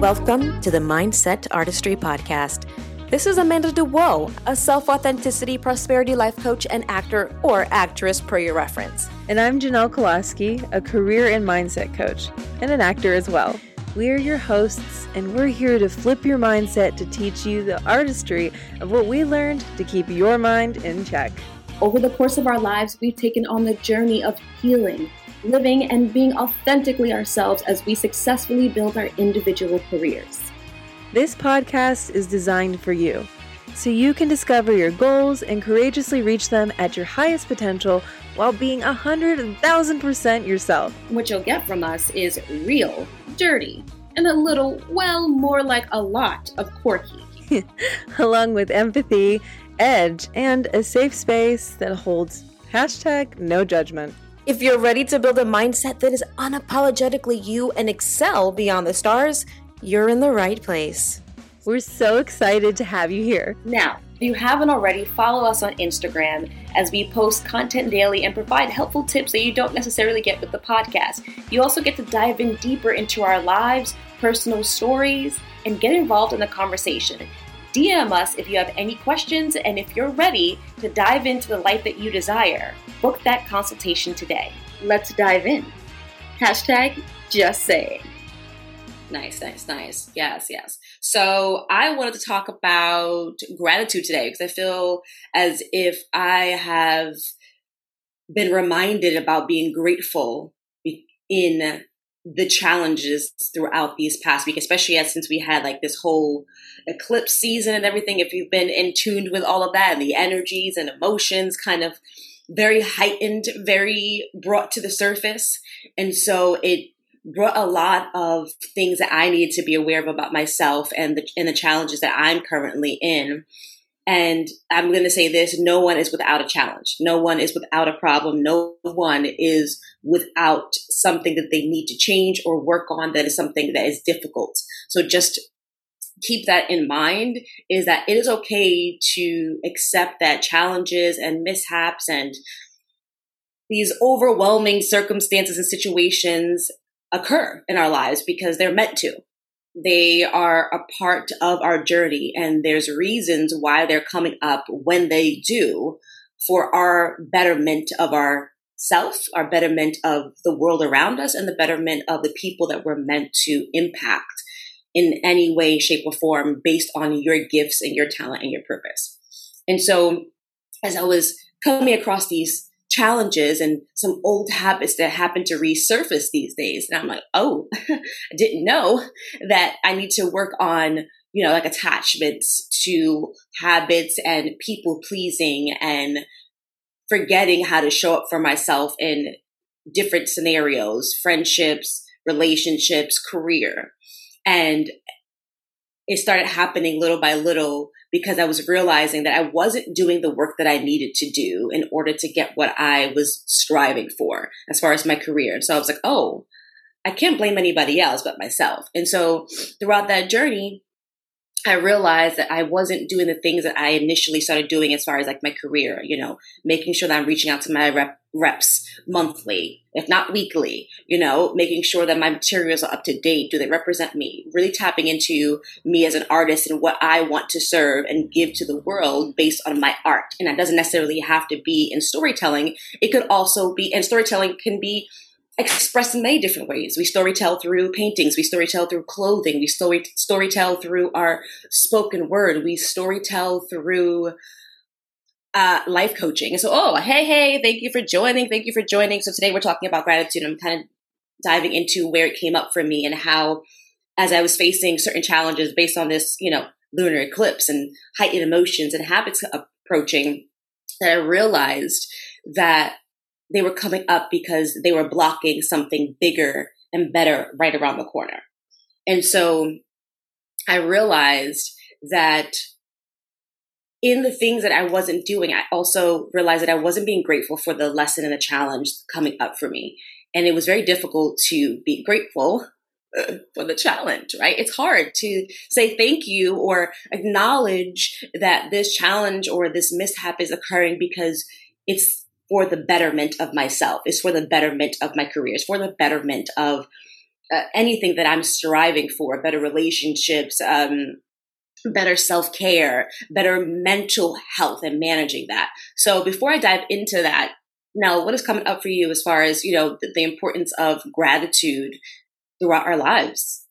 Welcome to the Mindset Artistry Podcast. This is Amanda DeBraux, a self authenticity, prosperity life coach and actor or actress per your reference. And I'm Janel Koloski, a career and mindset coach and an actor as well. We're your hosts, and we're here to flip your mindset to teach you the artistry of what we learned to keep your mind in check. Over the course of our lives, we've taken on the journey of healing living and being authentically ourselves as we successfully build our individual careers. This podcast is designed for you, so you can discover your goals and courageously reach them at your highest potential while being a hundred thousand percent yourself. What you'll get from us is real, dirty, and a little, well, more like a lot of quirky. Along with empathy, edge, and a safe space that holds hashtag no judgment. If you're ready to build a mindset that is unapologetically you and excel beyond the stars, you're in the right place. We're so excited to have you here. Now, if you haven't already, follow us on Instagram as we post content daily and provide helpful tips that you don't necessarily get with the podcast. You also get to dive in deeper into our lives, personal stories, and get involved in the conversation. DM us if you have any questions and if you're ready to dive into the life that you desire. Book that consultation today. Let's dive in. Hashtag just saying. Nice, nice, nice. Yes, yes. So I wanted to talk about gratitude today because I feel as if I have been reminded about being grateful in the challenges throughout these past week, especially as since we had like this whole eclipse season and everything. If you've been in tuned with all of that and the energies and emotions kind of very heightened, very brought to the surface. And so it brought a lot of things that I needed to be aware of about myself and the and the challenges that I'm currently in. And I'm going to say this no one is without a challenge. No one is without a problem. No one is without something that they need to change or work on that is something that is difficult. So just keep that in mind is that it is okay to accept that challenges and mishaps and these overwhelming circumstances and situations occur in our lives because they're meant to. They are a part of our journey and there's reasons why they're coming up when they do for our betterment of our self, our betterment of the world around us and the betterment of the people that we're meant to impact in any way, shape, or form based on your gifts and your talent and your purpose. And so, as I was coming across these challenges and some old habits that happen to resurface these days, and I'm like, oh, I didn't know that I need to work on, you know, like attachments to habits and people pleasing and forgetting how to show up for myself in different scenarios, friendships, relationships, career. And it started happening little by little because I was realizing that I wasn't doing the work that I needed to do in order to get what I was striving for as far as my career. And so I was like, oh, I can't blame anybody else but myself. And so throughout that journey, I realized that I wasn't doing the things that I initially started doing as far as like my career, you know, making sure that I'm reaching out to my rep, reps monthly, if not weekly, you know, making sure that my materials are up to date. Do they represent me? Really tapping into me as an artist and what I want to serve and give to the world based on my art. And that doesn't necessarily have to be in storytelling. It could also be, and storytelling can be expressed in many different ways. We storytell through paintings, we storytell through clothing, we story storytell through our spoken word, we storytell through uh, life coaching. So, oh, hey, hey, thank you for joining. Thank you for joining. So today we're talking about gratitude. I'm kind of diving into where it came up for me and how, as I was facing certain challenges based on this, you know, lunar eclipse and heightened emotions and habits approaching, that I realized that they were coming up because they were blocking something bigger and better right around the corner. And so I realized that in the things that I wasn't doing, I also realized that I wasn't being grateful for the lesson and the challenge coming up for me. And it was very difficult to be grateful uh, for the challenge, right? It's hard to say thank you or acknowledge that this challenge or this mishap is occurring because it's for the betterment of myself. It's for the betterment of my career. It's for the betterment of uh, anything that I'm striving for, better relationships, um, better self care, better mental health, and managing that. So before I dive into that, now what is coming up for you as far as you know the, the importance of gratitude throughout our lives?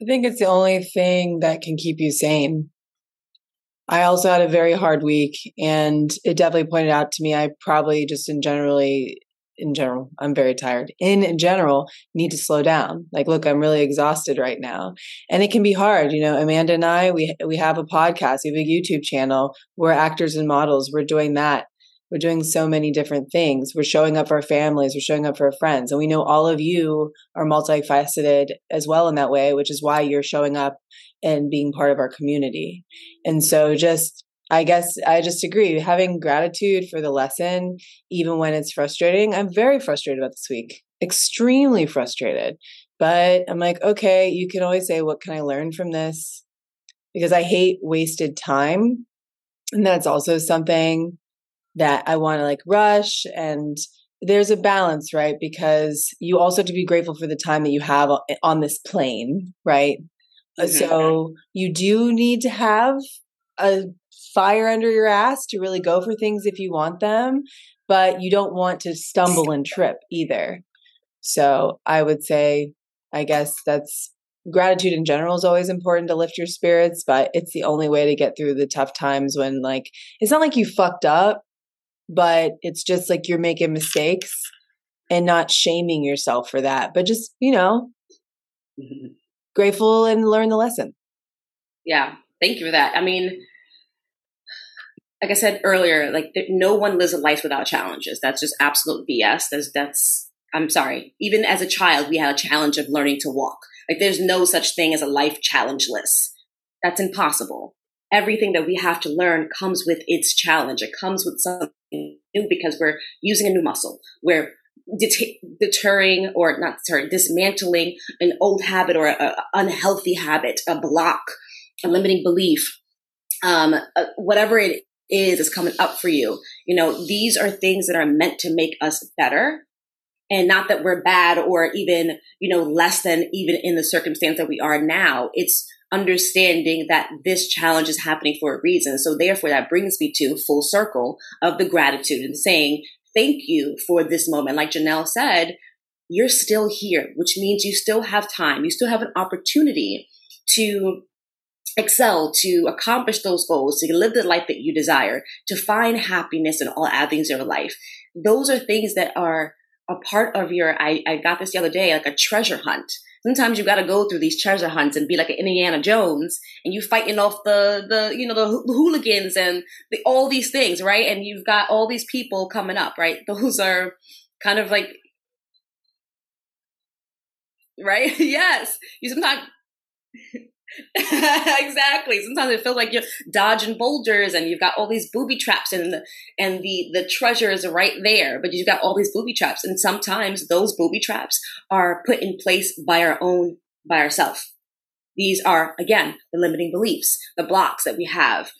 I think it's the only thing that can keep you sane. I also had a very hard week, and it definitely pointed out to me I probably just in generally in general, I'm very tired. In in general, need to slow down. Like, look, I'm really exhausted right now, and it can be hard. You know, Amanda and I, we we have a podcast, we have a YouTube channel. We're actors and models. We're doing that. We're doing so many different things. We're showing up for our families. We're showing up for our friends, and we know all of you are multifaceted as well in that way, which is why you're showing up and being part of our community. And so, just I guess I just agree. Having gratitude for the lesson, even when it's frustrating. I'm very frustrated about this week, extremely frustrated. But I'm like, okay, you can always say, what can I learn from this? Because I hate wasted time. And that's also something that I want to like rush. And there's a balance, right? Because you also have to be grateful for the time that you have on this plane, right? Mm-hmm. So you do need to have a fire under your ass to really go for things if you want them, but you don't want to stumble and trip either. So I would say, I guess that's gratitude in general is always important to lift your spirits, but it's the only way to get through the tough times when, like, it's not like you fucked up, but it's just like you're making mistakes and not shaming yourself for that, but just, you know, mm-hmm. Grateful and learn the lesson. Yeah. Thank you for that. I mean, like I said earlier, like no one lives a life without challenges. That's just absolute BS. That's that's I'm sorry. Even as a child, we had a challenge of learning to walk. Like there's no such thing as a life challengeless. That's impossible. Everything that we have to learn comes with its challenge. It comes with something new because we're using a new muscle. We're det- deterring or not deterring, dismantling an old habit or an unhealthy habit, a block, a limiting belief, um, uh, whatever it is is coming up for you. You know, these are things that are meant to make us better and not that we're bad or even, you know, less than even in the circumstance that we are now. It's understanding that this challenge is happening for a reason. So therefore that brings me to full circle of the gratitude and saying, thank you for this moment. Like Janel said, you're still here, which means you still have time. You still have an opportunity to excel, to accomplish those goals, to live the life that you desire, to find happiness in all avenues of your life. Those are things that are a part of your, I, I got this the other day, like a treasure hunt. Sometimes you got to go through these treasure hunts and be like an Indiana Jones and you fighting off the, the, you know, the, hooligans and the, all these things, right? And you've got all these people coming up, right? Those are kind of like, right? yes. You sometimes, exactly. Sometimes it feels like you're dodging boulders and you've got all these booby traps and the, and the, the treasure is right there, but you've got all these booby traps. And sometimes those booby traps are put in place by our own, by ourselves. These are, again, the limiting beliefs, the blocks that we have,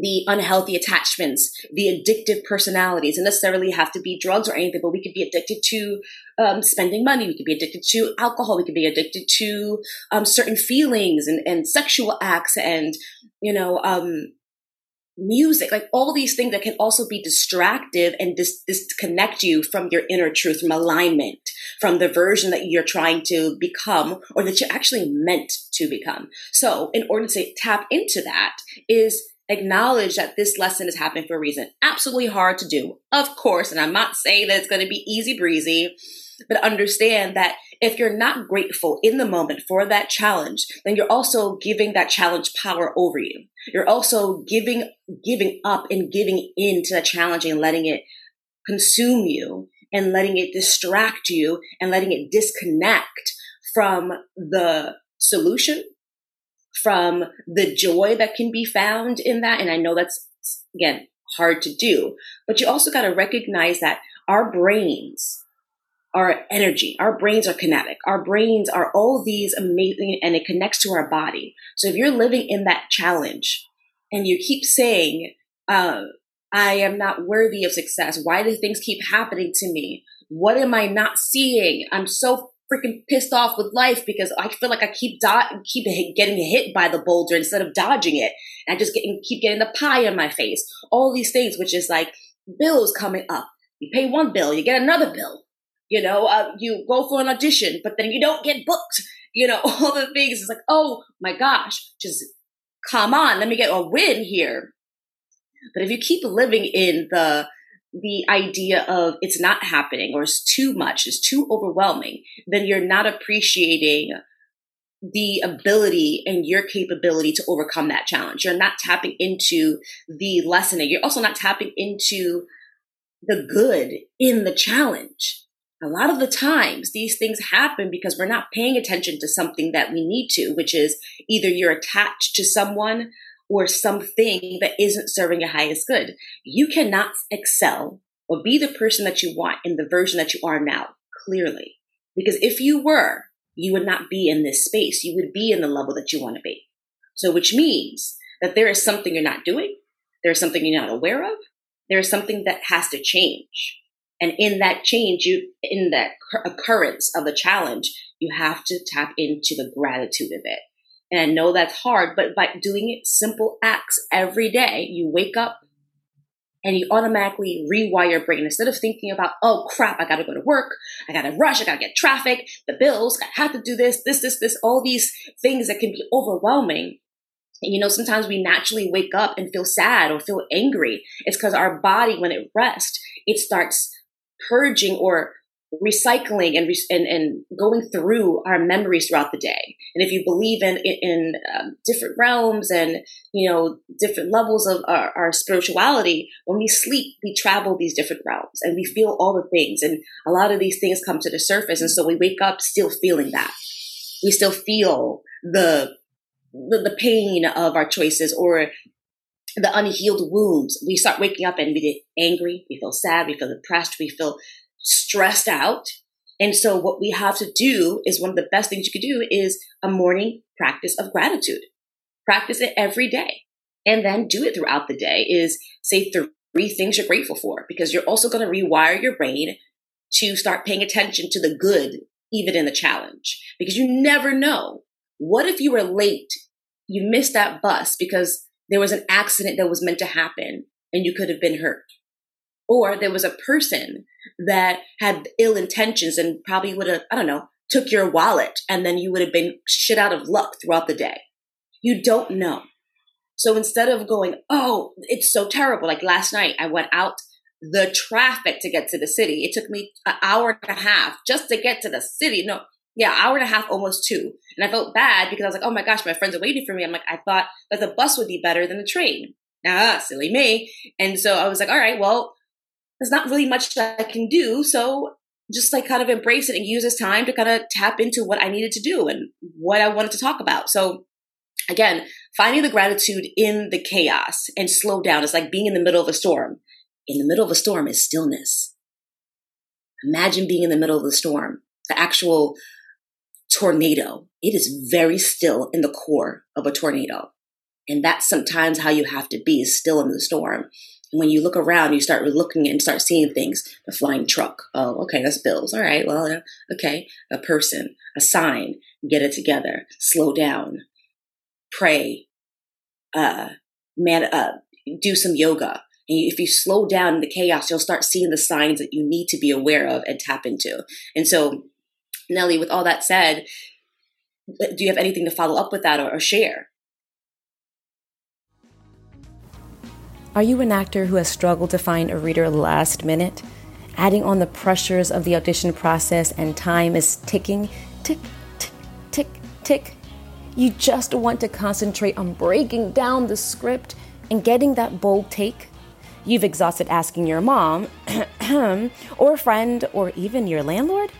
the unhealthy attachments, the addictive personalities. It necessarily have to be drugs or anything, but we could be addicted to um, spending money. We could be addicted to alcohol. We could be addicted to um, certain feelings and, and sexual acts and, you know, um, music, like all these things that can also be distractive and dis- disconnect you from your inner truth, from alignment, from the version that you're trying to become or that you're actually meant to become. So in order to tap into that is acknowledge that this lesson is happening for a reason. Absolutely hard to do, of course. And I'm not saying that it's going to be easy breezy, but understand that if you're not grateful in the moment for that challenge, then you're also giving that challenge power over you. You're also giving, giving up and giving in to the challenge and letting it consume you and letting it distract you and letting it disconnect from the solution from the joy that can be found in that. And I know that's, again, hard to do, but you also got to recognize that our brains are energy. Our brains are kinetic. Our brains are all these amazing, and it connects to our body. So if you're living in that challenge and you keep saying, uh, I am not worthy of success. Why do things keep happening to me? What am I not seeing? I'm so freaking pissed off with life because I feel like I keep do- keep getting hit by the boulder instead of dodging it. And I just get, keep getting the pie in my face. All these things, which is like bills coming up. You pay one bill, you get another bill. You know, uh, you go for an audition, but then you don't get booked. You know, all the things. It's like, oh my gosh, just come on, let me get a win here. But if you keep living in the the idea of it's not happening or it's too much, it's too overwhelming, then you're not appreciating the ability and your capability to overcome that challenge. You're not tapping into the lesson. You're also not tapping into the good in the challenge. A lot of the times these things happen because we're not paying attention to something that we need to, which is either you're attached to someone or something that isn't serving your highest good. You cannot excel or be the person that you want in the version that you are now, clearly. Because if you were, you would not be in this space. You would be in the level that you want to be. So, which means that there is something you're not doing. There's something you're not aware of. There is something that has to change. And in that change, you, in that occurrence of the challenge, you have to tap into the gratitude of it. And I know that's hard, but by doing it simple acts every day, you wake up and you automatically rewire your brain instead of thinking about, oh crap, I gotta go to work, I gotta rush, I gotta get traffic, the bills, I have to do this, this, this, this, all these things that can be overwhelming. And you know, sometimes we naturally wake up and feel sad or feel angry. It's because our body, when it rests, it starts purging or recycling and, and, and going through our memories throughout the day. And if you believe in, in um, different realms and, you know, different levels of our, our, spirituality, when we sleep, we travel these different realms and we feel all the things. And a lot of these things come to the surface. And so we wake up still feeling that. We still feel the, the, the pain of our choices or the unhealed wounds. We start waking up and we get angry, we feel sad, we feel depressed, we feel stressed out. And so what we have to do is one of the best things you could do is a morning practice of gratitude. Practice it every day and then do it throughout the day is say three things you're grateful for because you're also going to rewire your brain to start paying attention to the good even in the challenge because you never know. What if you were late? You missed that bus because there was an accident that was meant to happen and you could have been hurt. Or there was a person that had ill intentions and probably would have, I don't know, took your wallet and then you would have been shit out of luck throughout the day. You don't know. So instead of going, oh, it's so terrible, like last night I went out the traffic to get to the city. It took me an hour and a half just to get to the city. No, yeah, hour and a half, almost two. And I felt bad because I was like, oh my gosh, my friends are waiting for me. I'm like, I thought that the bus would be better than the train. Ah, silly me. And so I was like, all right, well, there's not really much that I can do. So just like kind of embrace it and use this time to kind of tap into what I needed to do and what I wanted to talk about. So again, finding the gratitude in the chaos and slow down is like being in the middle of a storm. In the middle of a storm is stillness. Imagine being in the middle of the storm, the actual tornado. It is very still in the core of a tornado. And that's sometimes how you have to be, still in the storm when you look around, you start looking and start seeing things. The flying truck. Oh, okay, that's bills. All right, well, okay. A person, a sign. Get it together. Slow down. Pray. Uh, man, uh, do some yoga. And if you slow down in the chaos, you'll start seeing the signs that you need to be aware of and tap into. And so, Nellie, with all that said, do you have anything to follow up with that or, or share? Are you an actor who has struggled to find a reader last minute? Adding on the pressures of the audition process and time is ticking, tick, tick, tick, tick. You just want to concentrate on breaking down the script and getting that bold take. You've exhausted asking your mom, or a friend, or even your landlord.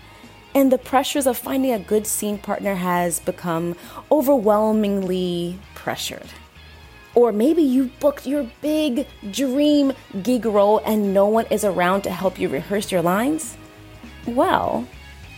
And the pressures of finding a good scene partner has become overwhelmingly pressured. Or maybe you booked your big dream gig role and no one is around to help you rehearse your lines? Well,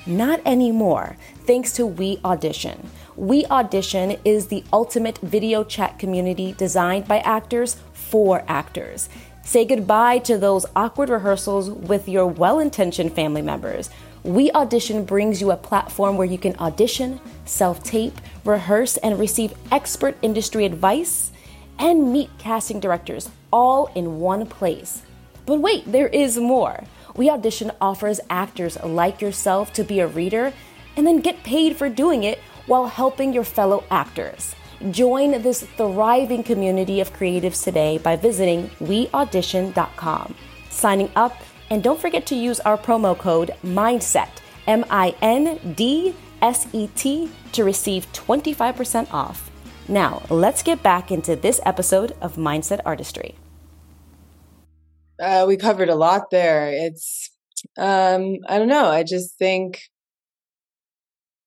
not anymore, thanks to We Audition. We Audition is the ultimate video chat community designed by actors for actors. Say goodbye to those awkward rehearsals with your well intentioned family members. We Audition brings you a platform where you can audition, self tape, rehearse, and receive expert industry advice and meet casting directors all in one place. But wait, there is more. We Audition offers actors like yourself to be a reader and then get paid for doing it while helping your fellow actors. Join this thriving community of creatives today by visiting weaudition.com, signing up, and don't forget to use our promo code MINDSET, M I N D S E T, to receive 25% off. Now, let's get back into this episode of Mindset Artistry. Uh, we covered a lot there. It's, um, I don't know. I just think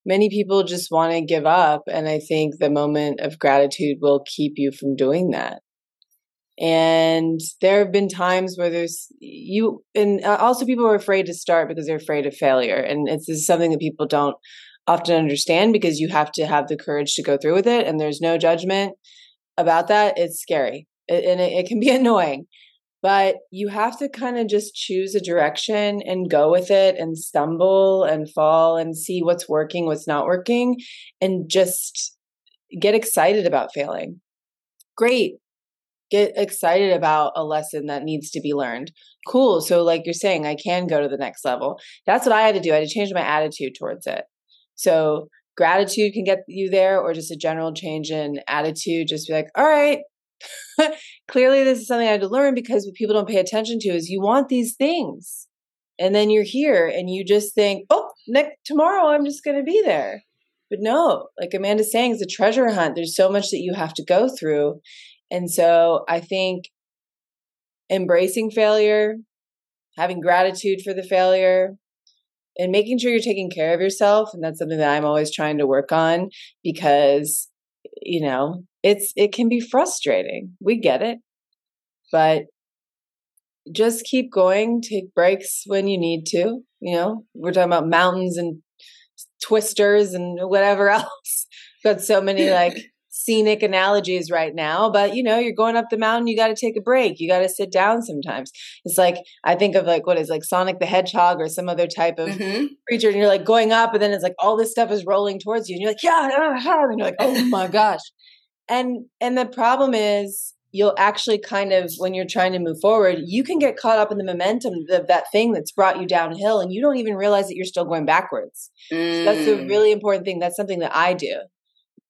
many people just want to give up. And I think the moment of gratitude will keep you from doing that. And there have been times where there's you, and uh, also people are afraid to start because they're afraid of failure. And it's this something that people don't often understand because you have to have the courage to go through with it. And there's no judgment about that. It's scary it, and it, it can be annoying but you have to kind of just choose a direction and go with it and stumble and fall and see what's working, what's not working, and just get excited about failing. Great. Get excited about a lesson that needs to be learned. Cool. So, like you're saying, I can go to the next level. That's what I had to do. I had to change my attitude towards it. So, gratitude can get you there, or just a general change in attitude. Just be like, all right, clearly this is something I had to learn because what people don't pay attention to is you want these things. And then you're here and you just think, oh, next tomorrow I'm just gonna be there. But no, like Amanda's saying, it's a treasure hunt. There's so much that you have to go through. And so I think embracing failure, having gratitude for the failure, and making sure you're taking care of yourself. And that's something that I'm always trying to work on because, you know, it's it can be frustrating. We get it. But just keep going, take breaks when you need to, you know. We're talking about mountains and twisters and whatever else. Got so many like scenic analogies right now, but you know, you're going up the mountain, you got to take a break. You got to sit down sometimes. It's like I think of like what is like Sonic the Hedgehog or some other type of mm-hmm. creature, and you're like going up, and then it's like all this stuff is rolling towards you, and you're like, yeah, uh, and you're like, oh my gosh. And and the problem is you'll actually kind of when you're trying to move forward, you can get caught up in the momentum of that thing that's brought you downhill and you don't even realize that you're still going backwards. Mm. So that's a mm. really important thing. That's something that I do.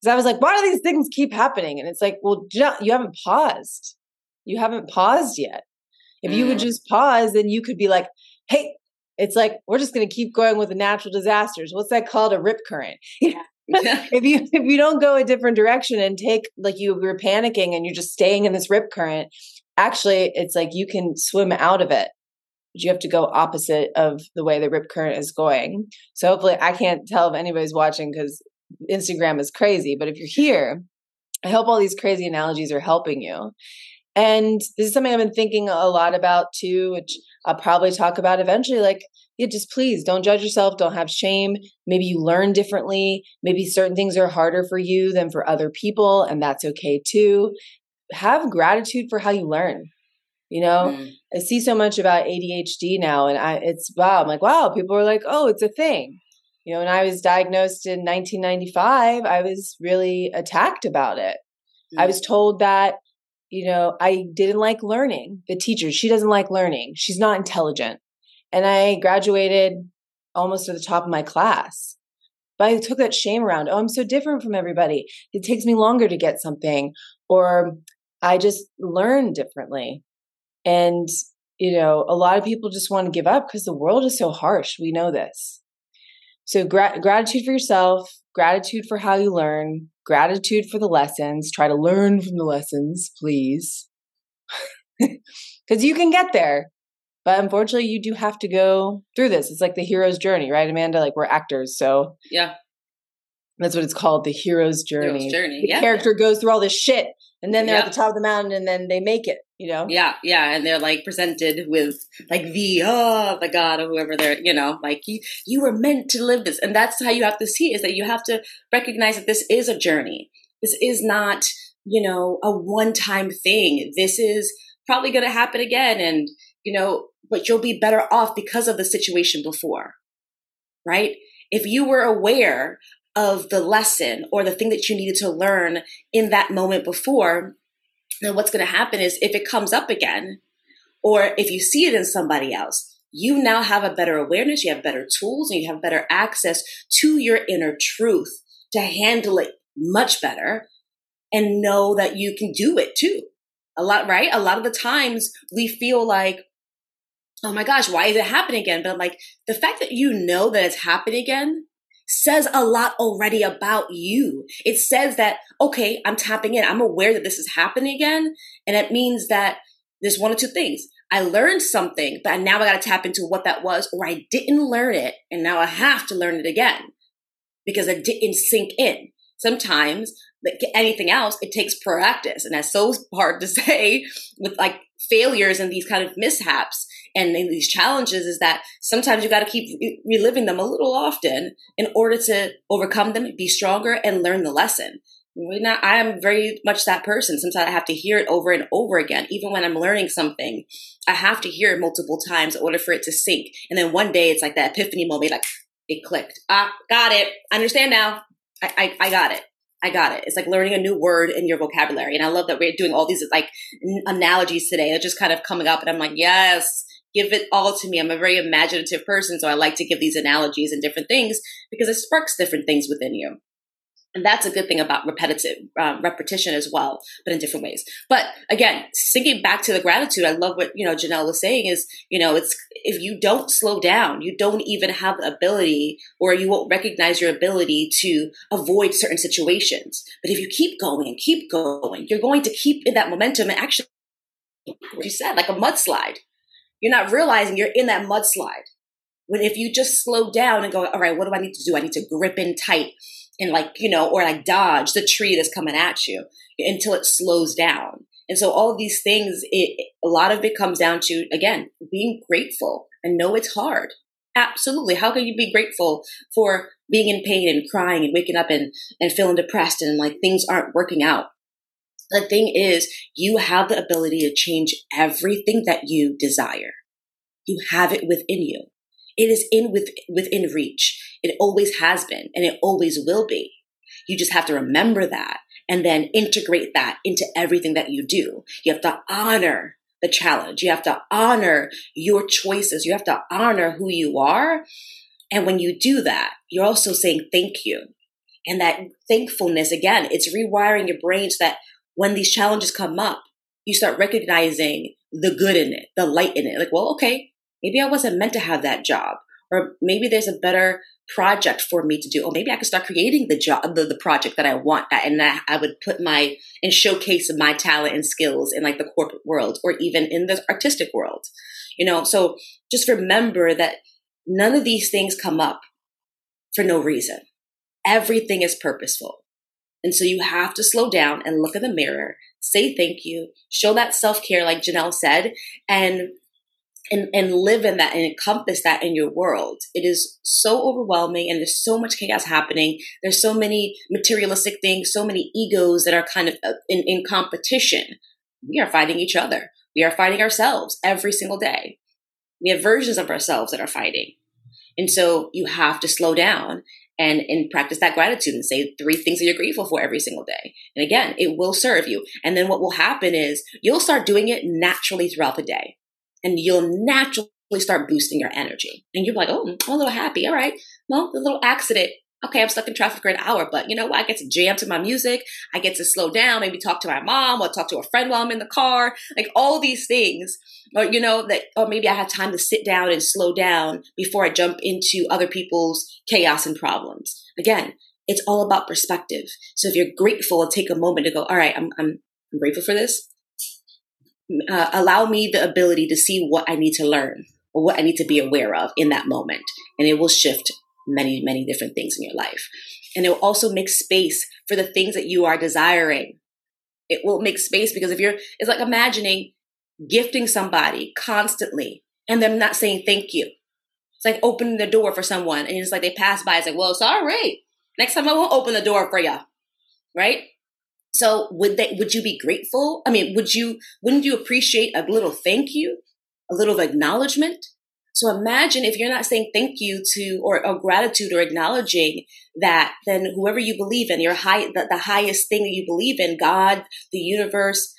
Cuz I was like, why do these things keep happening? And it's like, well, you haven't paused. You haven't paused yet. If you would mm. just pause, then you could be like, hey, it's like we're just going to keep going with the natural disasters. What's that called? A rip current. if you if you don't go a different direction and take like you were panicking and you're just staying in this rip current, actually it's like you can swim out of it. But you have to go opposite of the way the rip current is going. So hopefully I can't tell if anybody's watching because Instagram is crazy. But if you're here, I hope all these crazy analogies are helping you. And this is something I've been thinking a lot about too, which I'll probably talk about eventually. Like yeah, just please don't judge yourself. Don't have shame. Maybe you learn differently. Maybe certain things are harder for you than for other people, and that's okay too. Have gratitude for how you learn. You know, mm. I see so much about ADHD now, and I it's wow. I'm like, wow. People are like, oh, it's a thing. You know, when I was diagnosed in 1995, I was really attacked about it. Mm. I was told that you know I didn't like learning. The teacher, she doesn't like learning. She's not intelligent and I graduated almost at the top of my class. But I took that shame around. Oh, I'm so different from everybody. It takes me longer to get something, or I just learn differently. And, you know, a lot of people just want to give up because the world is so harsh. We know this. So, gra- gratitude for yourself, gratitude for how you learn, gratitude for the lessons. Try to learn from the lessons, please. Because you can get there. But unfortunately, you do have to go through this. It's like the hero's journey, right, Amanda? Like we're actors, so yeah, that's what it's called, the hero's journey. Hero's journey. The yeah. character goes through all this shit, and then they're yeah. at the top of the mountain, and then they make it. You know? Yeah, yeah, and they're like presented with like the oh the god or whoever they're you know like you you were meant to live this, and that's how you have to see is that you have to recognize that this is a journey. This is not you know a one time thing. This is probably going to happen again, and you know but you'll be better off because of the situation before. right? If you were aware of the lesson or the thing that you needed to learn in that moment before, then what's going to happen is if it comes up again, or if you see it in somebody else, you now have a better awareness, you have better tools, and you have better access to your inner truth to handle it much better and know that you can do it too. A lot, right? A lot of the times we feel like, oh my gosh, why is it happening again? But I'm like, the fact that you know that it's happening again says a lot already about you. It says that, okay, I'm tapping in. I'm aware that this is happening again. And it means that there's one or two things. I learned something, but now I got to tap into what that was, or I didn't learn it. And now I have to learn it again because it didn't sink in. Sometimes, like anything else, it takes practice. And that's so hard to say with like failures and these kind of mishaps and these challenges is that sometimes you got to keep reliving them a little often in order to overcome them, be stronger, and learn the lesson. Not, I am very much that person. Sometimes I have to hear it over and over again. Even when I'm learning something, I have to hear it multiple times in order for it to sink. And then one day it's like that epiphany moment, like it clicked. Ah, got it. understand now. I, I, I got it. I got it. It's like learning a new word in your vocabulary. And I love that we're doing all these like analogies today. They're just kind of coming up and I'm like, yes, give it all to me. I'm a very imaginative person. So I like to give these analogies and different things because it sparks different things within you. And that's a good thing about repetitive um, repetition as well, but in different ways. But again, thinking back to the gratitude, I love what you know Janel was saying is you know it's if you don't slow down, you don't even have the ability, or you won't recognize your ability to avoid certain situations. But if you keep going and keep going, you're going to keep in that momentum and actually, you said, like a mudslide. You're not realizing you're in that mudslide. When if you just slow down and go, all right, what do I need to do? I need to grip in tight and like, you know, or like dodge the tree that's coming at you until it slows down. And so all of these things, it, a lot of it comes down to, again, being grateful and know it's hard. Absolutely. How can you be grateful for being in pain and crying and waking up and, and feeling depressed and like things aren't working out? The thing is, you have the ability to change everything that you desire. You have it within you. It is in with, within reach. It always has been and it always will be. You just have to remember that and then integrate that into everything that you do. You have to honor the challenge. You have to honor your choices. You have to honor who you are. And when you do that, you're also saying thank you. And that thankfulness, again, it's rewiring your brain so that when these challenges come up, you start recognizing the good in it, the light in it. Like, well, okay, maybe I wasn't meant to have that job. Or maybe there's a better project for me to do. Or maybe I could start creating the job, the, the project that I want. And that I would put my, and showcase my talent and skills in like the corporate world or even in the artistic world. You know, so just remember that none of these things come up for no reason. Everything is purposeful. And so you have to slow down and look in the mirror, say thank you, show that self care, like Janel said, and and, and live in that and encompass that in your world. It is so overwhelming and there's so much chaos happening. There's so many materialistic things, so many egos that are kind of uh, in, in competition. We are fighting each other. We are fighting ourselves every single day. We have versions of ourselves that are fighting. And so you have to slow down and, and practice that gratitude and say three things that you're grateful for every single day. And again, it will serve you. And then what will happen is you'll start doing it naturally throughout the day and you'll naturally start boosting your energy. And you're like, oh, I'm a little happy. All right. Well, the little accident. Okay, I'm stuck in traffic for an hour, but you know what? I get to jam to my music. I get to slow down, maybe talk to my mom or talk to a friend while I'm in the car. Like all these things. Or, you know, that, or maybe I have time to sit down and slow down before I jump into other people's chaos and problems. Again, it's all about perspective. So if you're grateful take a moment to go, all right, I'm, I'm, I'm grateful for this uh, allow me the ability to see what I need to learn or what I need to be aware of in that moment. And it will shift many, many different things in your life. And it will also make space for the things that you are desiring. It will make space because if you're, it's like imagining gifting somebody constantly and them not saying thank you. It's like opening the door for someone and it's like they pass by. It's like, well, sorry. Next time I won't open the door for you. Right? So would they, would you be grateful? I mean, would you, wouldn't you appreciate a little thank you, a little acknowledgement? So imagine if you're not saying thank you to or, or gratitude or acknowledging that, then whoever you believe in, your high, the, the highest thing that you believe in, God, the universe,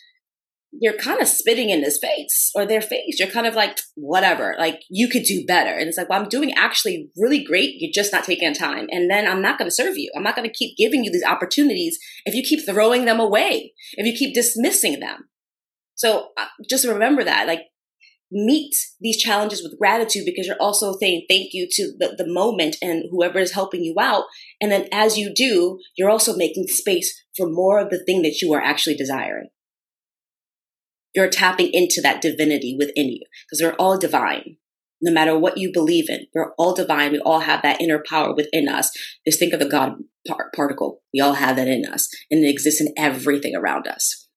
you're kind of spitting in his face or their face. You're kind of like, whatever, like you could do better. And it's like, well, I'm doing actually really great. You're just not taking time. And then I'm not going to serve you. I'm not going to keep giving you these opportunities if you keep throwing them away, if you keep dismissing them. So uh, just remember that, like, meet these challenges with gratitude because you're also saying thank you to the, the moment and whoever is helping you out. And then as you do, you're also making space for more of the thing that you are actually desiring you're tapping into that divinity within you because we're all divine. No matter what you believe in, we're all divine. We all have that inner power within us. Just think of the God par- particle. We all have that in us and it exists in everything around us.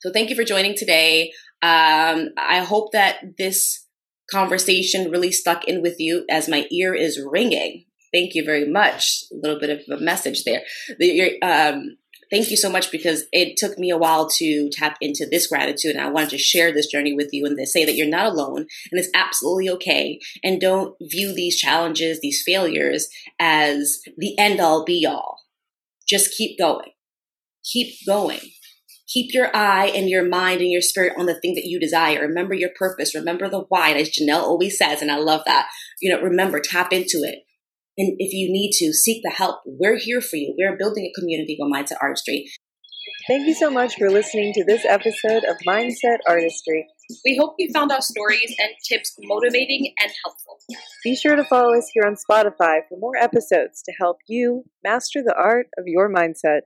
So thank you for joining today. Um, I hope that this conversation really stuck in with you as my ear is ringing. Thank you very much. A little bit of a message there. The, um, thank you so much because it took me a while to tap into this gratitude and I wanted to share this journey with you and to say that you're not alone and it's absolutely okay. And don't view these challenges, these failures as the end all be all. Just keep going. Keep going. Keep your eye and your mind and your spirit on the thing that you desire. Remember your purpose. Remember the why, And as Janel always says, and I love that. You know, remember, tap into it. And if you need to, seek the help. We're here for you. We're building a community of Mindset Artistry. Thank you so much for listening to this episode of Mindset Artistry. We hope you found our stories and tips motivating and helpful. Be sure to follow us here on Spotify for more episodes to help you master the art of your mindset.